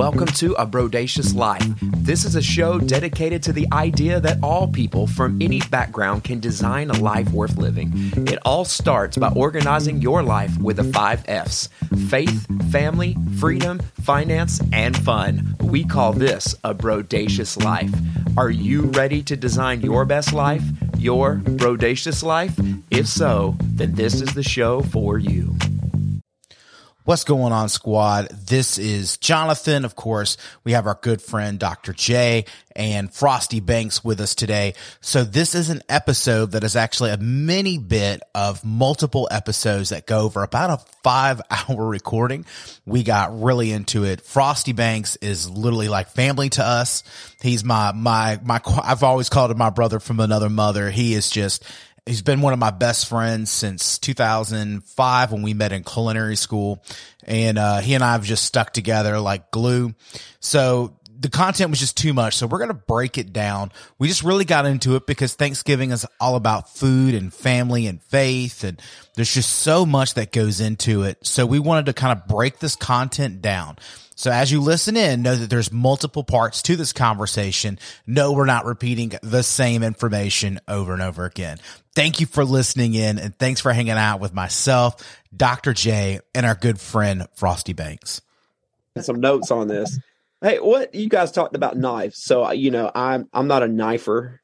Welcome to A Brodacious Life. This is a show dedicated to the idea that all people from any background can design a life worth living. It all starts by organizing your life with the five F's faith, family, freedom, finance, and fun. We call this a Brodacious Life. Are you ready to design your best life? Your Brodacious Life? If so, then this is the show for you. What's going on, squad? This is Jonathan. Of course, we have our good friend Dr. J and Frosty Banks with us today. So this is an episode that is actually a mini bit of multiple episodes that go over about a five hour recording. We got really into it. Frosty Banks is literally like family to us. He's my, my, my, I've always called him my brother from another mother. He is just, He's been one of my best friends since 2005 when we met in culinary school. And, uh, he and I have just stuck together like glue. So the content was just too much. So we're going to break it down. We just really got into it because Thanksgiving is all about food and family and faith. And there's just so much that goes into it. So we wanted to kind of break this content down. So as you listen in, know that there's multiple parts to this conversation. No, we're not repeating the same information over and over again. Thank you for listening in and thanks for hanging out with myself, Dr. J, and our good friend Frosty Banks. Some notes on this. Hey, what you guys talked about knives? So you know, I'm I'm not a knifer.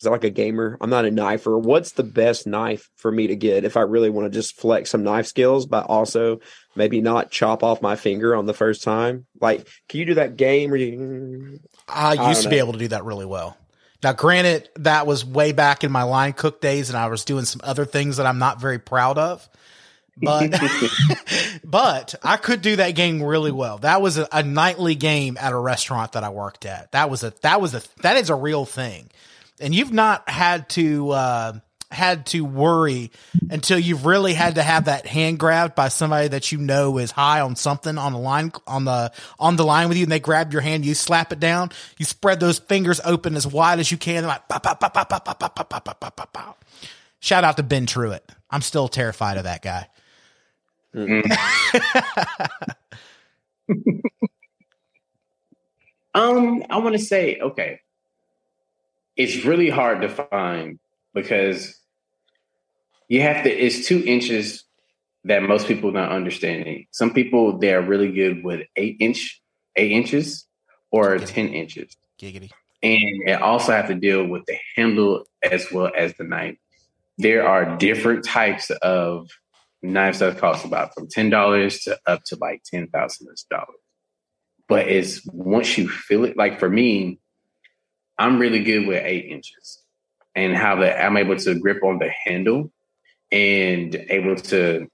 Is that like a gamer? I'm not a knifer. What's the best knife for me to get if I really want to just flex some knife skills, but also maybe not chop off my finger on the first time? Like, can you do that game? Where you, I used to know. be able to do that really well. Now, granted, that was way back in my line cook days, and I was doing some other things that I'm not very proud of. But but I could do that game really well. That was a, a, nightly game at a restaurant that I worked at. That was a that was a that is a real thing and you've not had to uh, had to worry until you've really had to have that hand grabbed by somebody that you know is high on something on the line on the on the line with you and they grab your hand you slap it down you spread those fingers open as wide as you can like pop, pop, pop, pop, pop, pop, pop, pop, pop, pop, pop. shout out to Ben Truitt I'm still terrified of that guy mm-hmm. um I want to say okay it's really hard to find because you have to it's two inches that most people not understanding some people they're really good with eight inch eight inches or Giggity. 10 inches Giggity. and it also have to deal with the handle as well as the knife there are different types of knives that cost about from $10 to up to like $10,000 but it's once you feel it like for me I'm really good with eight inches and how that I'm able to grip on the handle and able to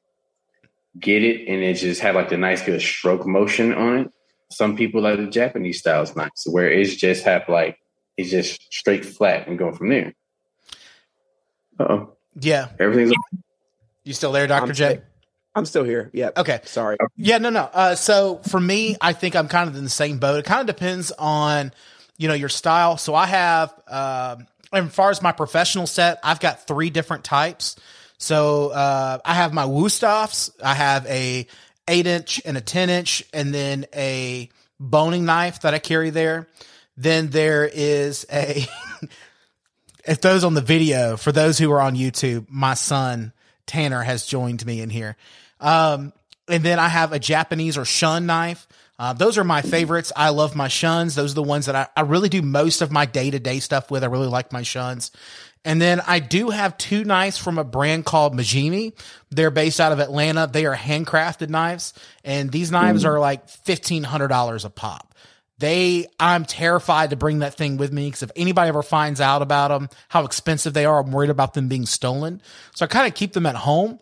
get it and it just have like the nice good stroke motion on it. Some people like the Japanese style is nice, where it's just have like it's just straight flat and go from there. oh. Yeah. Everything's You still there, Dr. J? I'm still here. Yeah. Okay. Sorry. Yeah, no, no. Uh, so for me, I think I'm kind of in the same boat. It kind of depends on you know, your style. So I have, uh, as far as my professional set, I've got three different types. So uh, I have my Wusthofs. I have a eight inch and a ten inch, and then a boning knife that I carry there. Then there is a. if those on the video, for those who are on YouTube, my son Tanner has joined me in here. Um, and then I have a Japanese or shun knife. Uh, those are my favorites. I love my shuns. Those are the ones that I, I really do most of my day to day stuff with. I really like my shuns. And then I do have two knives from a brand called Majime. They're based out of Atlanta. They are handcrafted knives, and these knives mm. are like fifteen hundred dollars a pop. They, I'm terrified to bring that thing with me because if anybody ever finds out about them, how expensive they are, I'm worried about them being stolen. So I kind of keep them at home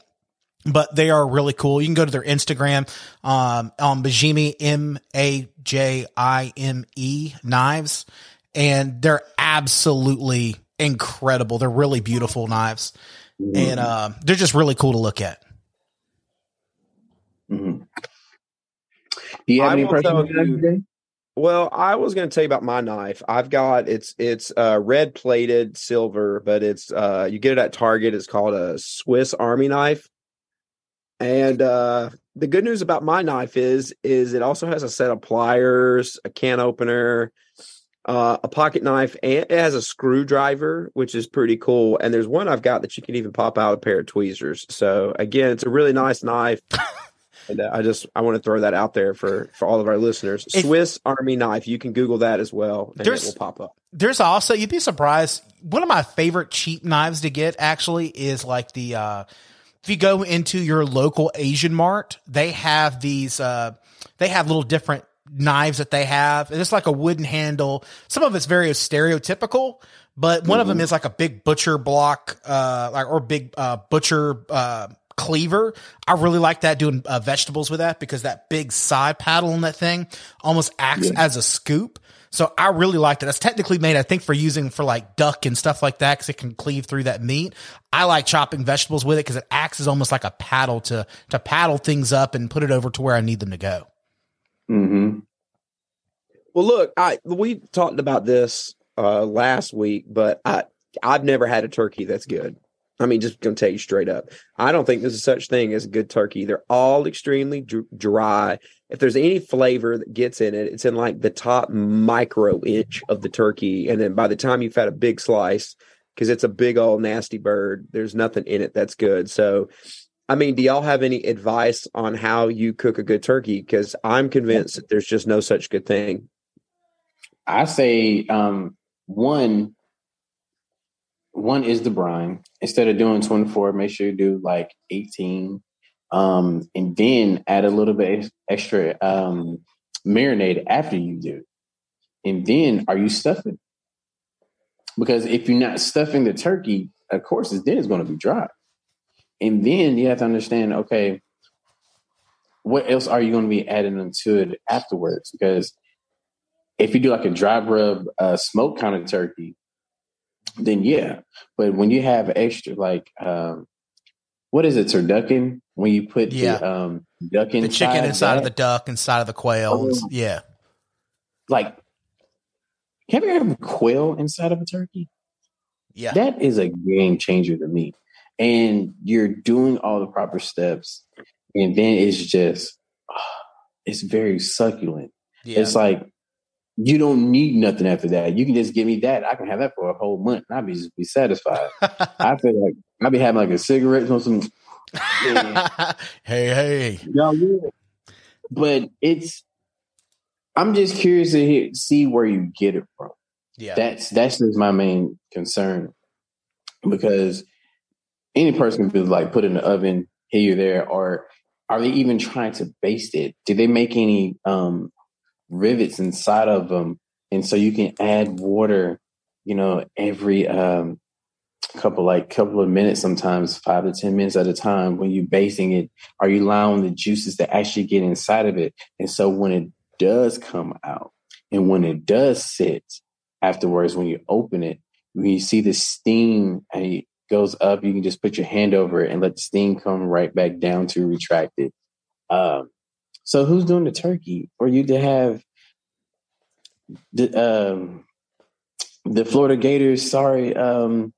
but they are really cool. You can go to their Instagram, um, on Majime, M A J I M E knives, and they're absolutely incredible. They're really beautiful knives, mm-hmm. and uh, they're just really cool to look at. Mm-hmm. Do you have I any questions? Well, I was going to tell you about my knife. I've got it's it's uh, red plated silver, but it's uh, you get it at Target. It's called a Swiss Army knife and uh the good news about my knife is is it also has a set of pliers, a can opener, uh, a pocket knife, and it has a screwdriver, which is pretty cool. And there's one I've got that you can even pop out a pair of tweezers. So again, it's a really nice knife. and uh, I just I want to throw that out there for for all of our listeners. If- Swiss Army knife. You can Google that as well, and it will pop up. There's also you'd be surprised. One of my favorite cheap knives to get actually is like the uh if you go into your local Asian mart, they have these uh they have little different knives that they have. And it's like a wooden handle. Some of it's very stereotypical, but one of them is like a big butcher block uh like or big uh butcher uh cleaver. I really like that doing uh, vegetables with that because that big side paddle on that thing almost acts as a scoop. So I really liked it. That's technically made, I think, for using for like duck and stuff like that because it can cleave through that meat. I like chopping vegetables with it because it acts as almost like a paddle to to paddle things up and put it over to where I need them to go. Mm-hmm. Well, look, I we talked about this uh last week, but I I've never had a turkey that's good. I mean, just gonna tell you straight up, I don't think there's a such thing as a good turkey. They're all extremely dr- dry. If there's any flavor that gets in it, it's in like the top micro inch of the turkey, and then by the time you've had a big slice, because it's a big old nasty bird, there's nothing in it that's good. So. I mean, do y'all have any advice on how you cook a good turkey? Because I'm convinced that there's just no such good thing. I say um, one one is the brine. Instead of doing 24, make sure you do like 18. Um, and then add a little bit extra um, marinade after you do. And then are you stuffing? Because if you're not stuffing the turkey, of course, it's then it's going to be dry. And then you have to understand, okay, what else are you going to be adding into it afterwards? Because if you do like a dry rub uh, smoke kind of turkey, then yeah. But when you have extra, like, um, what is it, turducken? When you put Yeah. the um, duck The chicken inside of the duck, inside of the quail. Oh. yeah. like, have you ever had a quail inside of a turkey? Yeah. That is a game changer to me. And you're doing all the proper steps, and then it's just, ah, it's very succulent. Yeah. It's like you don't need nothing after that. You can just give me that. I can have that for a whole month, and I'll be just be satisfied. I feel like I'll be having like a cigarette or some. hey, hey. No, yeah. But it's. I'm just curious to hear, see where you get it from. Yeah. That's that's just my main concern because any person could like put in the oven here there, or are they even trying to baste it? Do they make any um, rivets inside of them, and so you can add water, you know, every um, couple like couple of minutes, sometimes five to ten minutes at a time. When you're basting it, are you allowing the juices to actually get inside of it? And so when it does come out, and when it does sit, afterwards when you open it when you see the steam and it goes up you can just put your hand over it and let the steam come right back down to retract it um, so who's doing the turkey for you to have the um, the florida gators sorry um,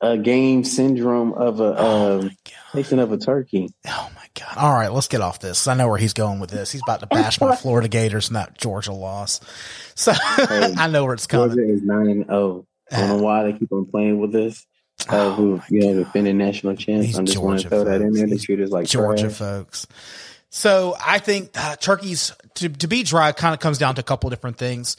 a game syndrome of a Oh um, god. tasting of a turkey Oh my god. All right, let's get off this. I know where he's going with this. He's about to bash my Florida Gators and that Georgia loss. So I know where it's coming. Georgia is nine and zero. I don't know why they keep on playing with this. Uh, Oh who you know defending national champs? These I'm just want to throw that in there. Treat us like Georgia trash. folks. So I think uh, turkeys to to be dry kind of comes down to a couple different things.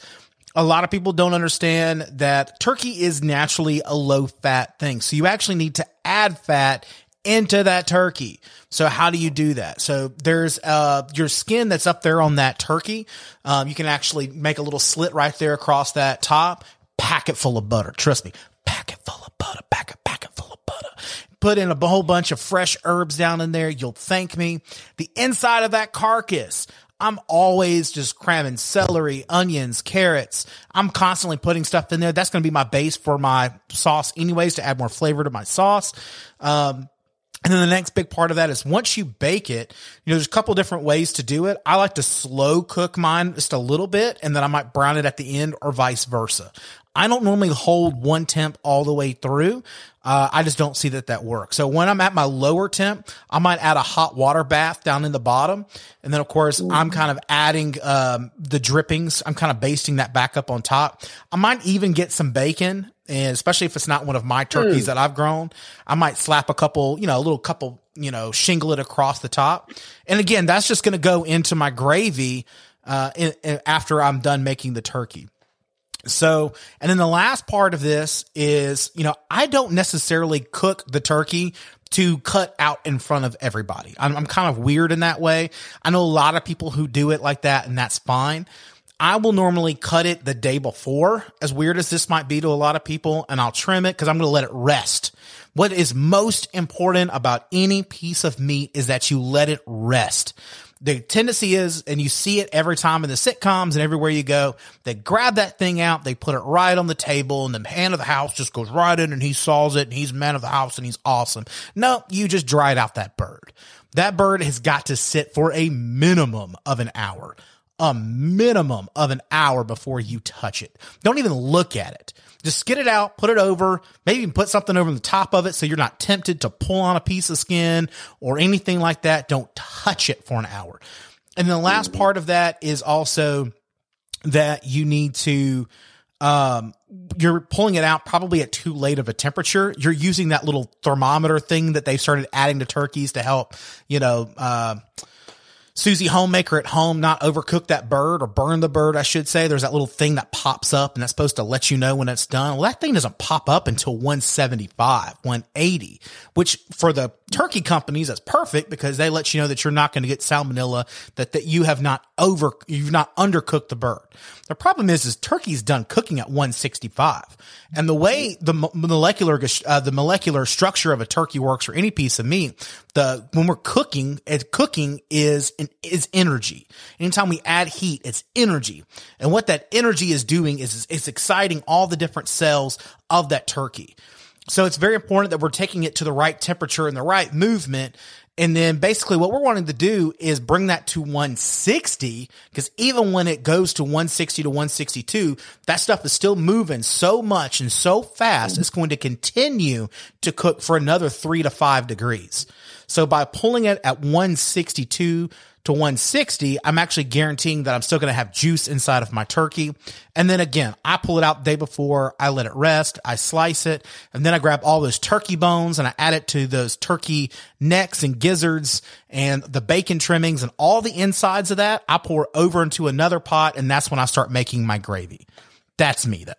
A lot of people don't understand that turkey is naturally a low fat thing. So you actually need to add fat into that turkey. So how do you do that? So there's uh your skin that's up there on that turkey. Um, you can actually make a little slit right there across that top. Pack it full of butter. Trust me, pack it full of butter. Pack it, pack it full of butter. Put in a whole bunch of fresh herbs down in there. You'll thank me. The inside of that carcass. I'm always just cramming celery, onions, carrots. I'm constantly putting stuff in there. That's going to be my base for my sauce anyways to add more flavor to my sauce. Um, And then the next big part of that is once you bake it, you know, there's a couple different ways to do it. I like to slow cook mine just a little bit and then I might brown it at the end or vice versa. I don't normally hold one temp all the way through. Uh, I just don't see that that works. So when I'm at my lower temp, I might add a hot water bath down in the bottom. And then of course I'm kind of adding, um, the drippings. I'm kind of basting that back up on top. I might even get some bacon and especially if it's not one of my turkeys mm. that I've grown, I might slap a couple, you know, a little couple, you know, shingle it across the top. And again, that's just going to go into my gravy, uh, in, in, after I'm done making the turkey. So, and then the last part of this is, you know, I don't necessarily cook the turkey to cut out in front of everybody. I'm, I'm kind of weird in that way. I know a lot of people who do it like that and that's fine. I will normally cut it the day before, as weird as this might be to a lot of people, and I'll trim it because I'm going to let it rest. What is most important about any piece of meat is that you let it rest. The tendency is, and you see it every time in the sitcoms and everywhere you go, they grab that thing out, they put it right on the table, and the man of the house just goes right in and he saws it, and he's man of the house and he's awesome. No, you just dried out that bird. That bird has got to sit for a minimum of an hour a minimum of an hour before you touch it. Don't even look at it. Just get it out, put it over, maybe even put something over the top of it so you're not tempted to pull on a piece of skin or anything like that. Don't touch it for an hour. And the last part of that is also that you need to um, you're pulling it out probably at too late of a temperature. You're using that little thermometer thing that they started adding to turkeys to help, you know, uh, Susie homemaker at home not overcook that bird or burn the bird, I should say. There's that little thing that pops up and that's supposed to let you know when it's done. Well, that thing doesn't pop up until 175, 180, which for the turkey companies, that's perfect because they let you know that you're not going to get salmonella, that, that you have not over, you've not undercooked the bird. The problem is, is turkey's done cooking at 165. And the way the molecular, uh, the molecular structure of a turkey works or any piece of meat, the, when we're cooking, it, cooking is, is energy. Anytime we add heat, it's energy. And what that energy is doing is it's exciting all the different cells of that turkey. So it's very important that we're taking it to the right temperature and the right movement and then basically what we're wanting to do is bring that to 160 because even when it goes to 160 to 162, that stuff is still moving so much and so fast, it's going to continue to cook for another three to five degrees. So by pulling it at 162 to 160, I'm actually guaranteeing that I'm still going to have juice inside of my turkey. And then again, I pull it out the day before, I let it rest, I slice it, and then I grab all those turkey bones and I add it to those turkey necks and gizzards and the bacon trimmings and all the insides of that. I pour over into another pot and that's when I start making my gravy. That's me though.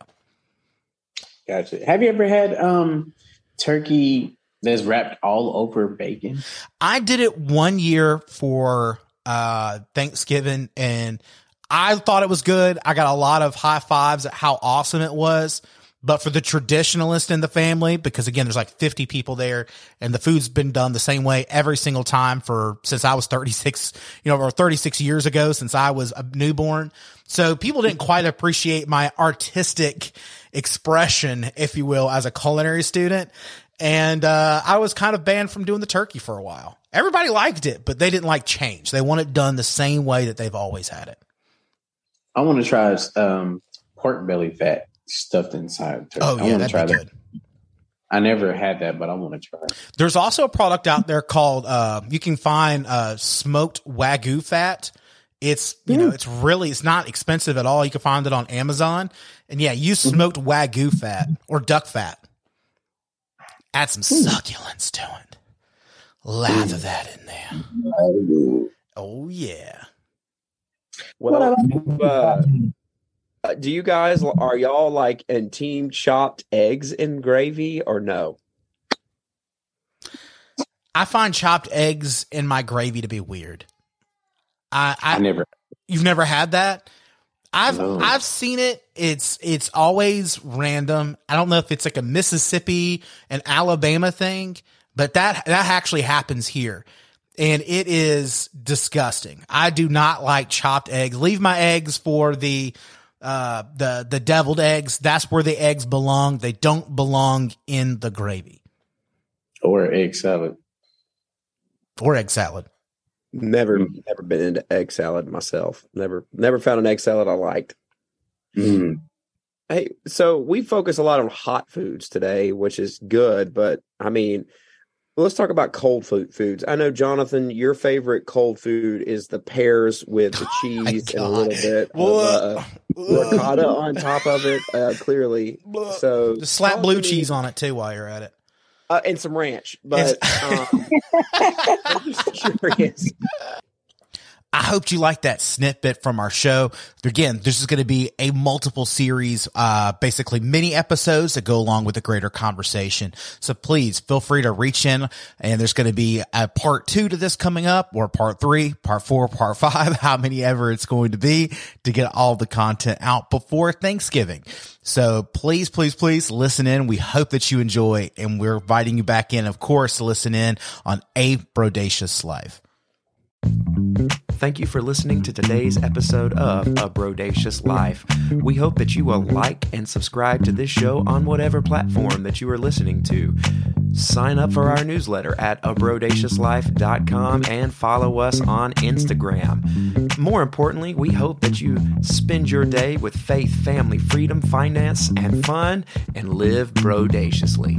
Gotcha. Have you ever had um turkey that's wrapped all over bacon? I did it one year for uh, Thanksgiving and I thought it was good. I got a lot of high fives at how awesome it was. But for the traditionalist in the family, because again, there's like 50 people there and the food's been done the same way every single time for since I was 36, you know, or 36 years ago since I was a newborn. So people didn't quite appreciate my artistic expression, if you will, as a culinary student. And, uh, I was kind of banned from doing the turkey for a while. Everybody liked it, but they didn't like change. They want it done the same way that they've always had it. I want to try um, pork belly fat stuffed inside. Turkey. Oh yeah, that'd try be that. good. I never had that, but I want to try. There's also a product out there called uh, you can find uh, smoked wagyu fat. It's you mm. know it's really it's not expensive at all. You can find it on Amazon, and yeah, use mm-hmm. smoked wagyu fat or duck fat. Add some mm. succulence to it. Lather that in there. Oh yeah. Well, uh, do you guys are y'all like in team chopped eggs in gravy or no? I find chopped eggs in my gravy to be weird. I, I, I never. You've never had that? I've no. I've seen it. It's it's always random. I don't know if it's like a Mississippi and Alabama thing, but that that actually happens here. And it is disgusting. I do not like chopped eggs. Leave my eggs for the uh the the deviled eggs. That's where the eggs belong. They don't belong in the gravy. Or egg salad. or egg salad. Never, Mm. never been into egg salad myself. Never, never found an egg salad I liked. Mm. Hey, so we focus a lot on hot foods today, which is good, but I mean, let's talk about cold food foods. I know, Jonathan, your favorite cold food is the pears with the cheese and a little bit of uh, ricotta on top of it. Uh, clearly, so Just slap blue cheese on it too while you're at it. Uh, and some ranch. But um, I'm just curious. I hope you like that snippet from our show. Again, this is going to be a multiple series, uh, basically mini episodes that go along with a greater conversation. So please feel free to reach in and there's going to be a part two to this coming up or part three, part four, part five, how many ever it's going to be to get all the content out before Thanksgiving. So please, please, please listen in. We hope that you enjoy and we're inviting you back in, of course, to listen in on a Brodacious Life. Thank you for listening to today's episode of A Brodacious Life. We hope that you will like and subscribe to this show on whatever platform that you are listening to. Sign up for our newsletter at abrodaciouslife.com and follow us on Instagram. More importantly, we hope that you spend your day with faith, family, freedom, finance, and fun and live brodaciously.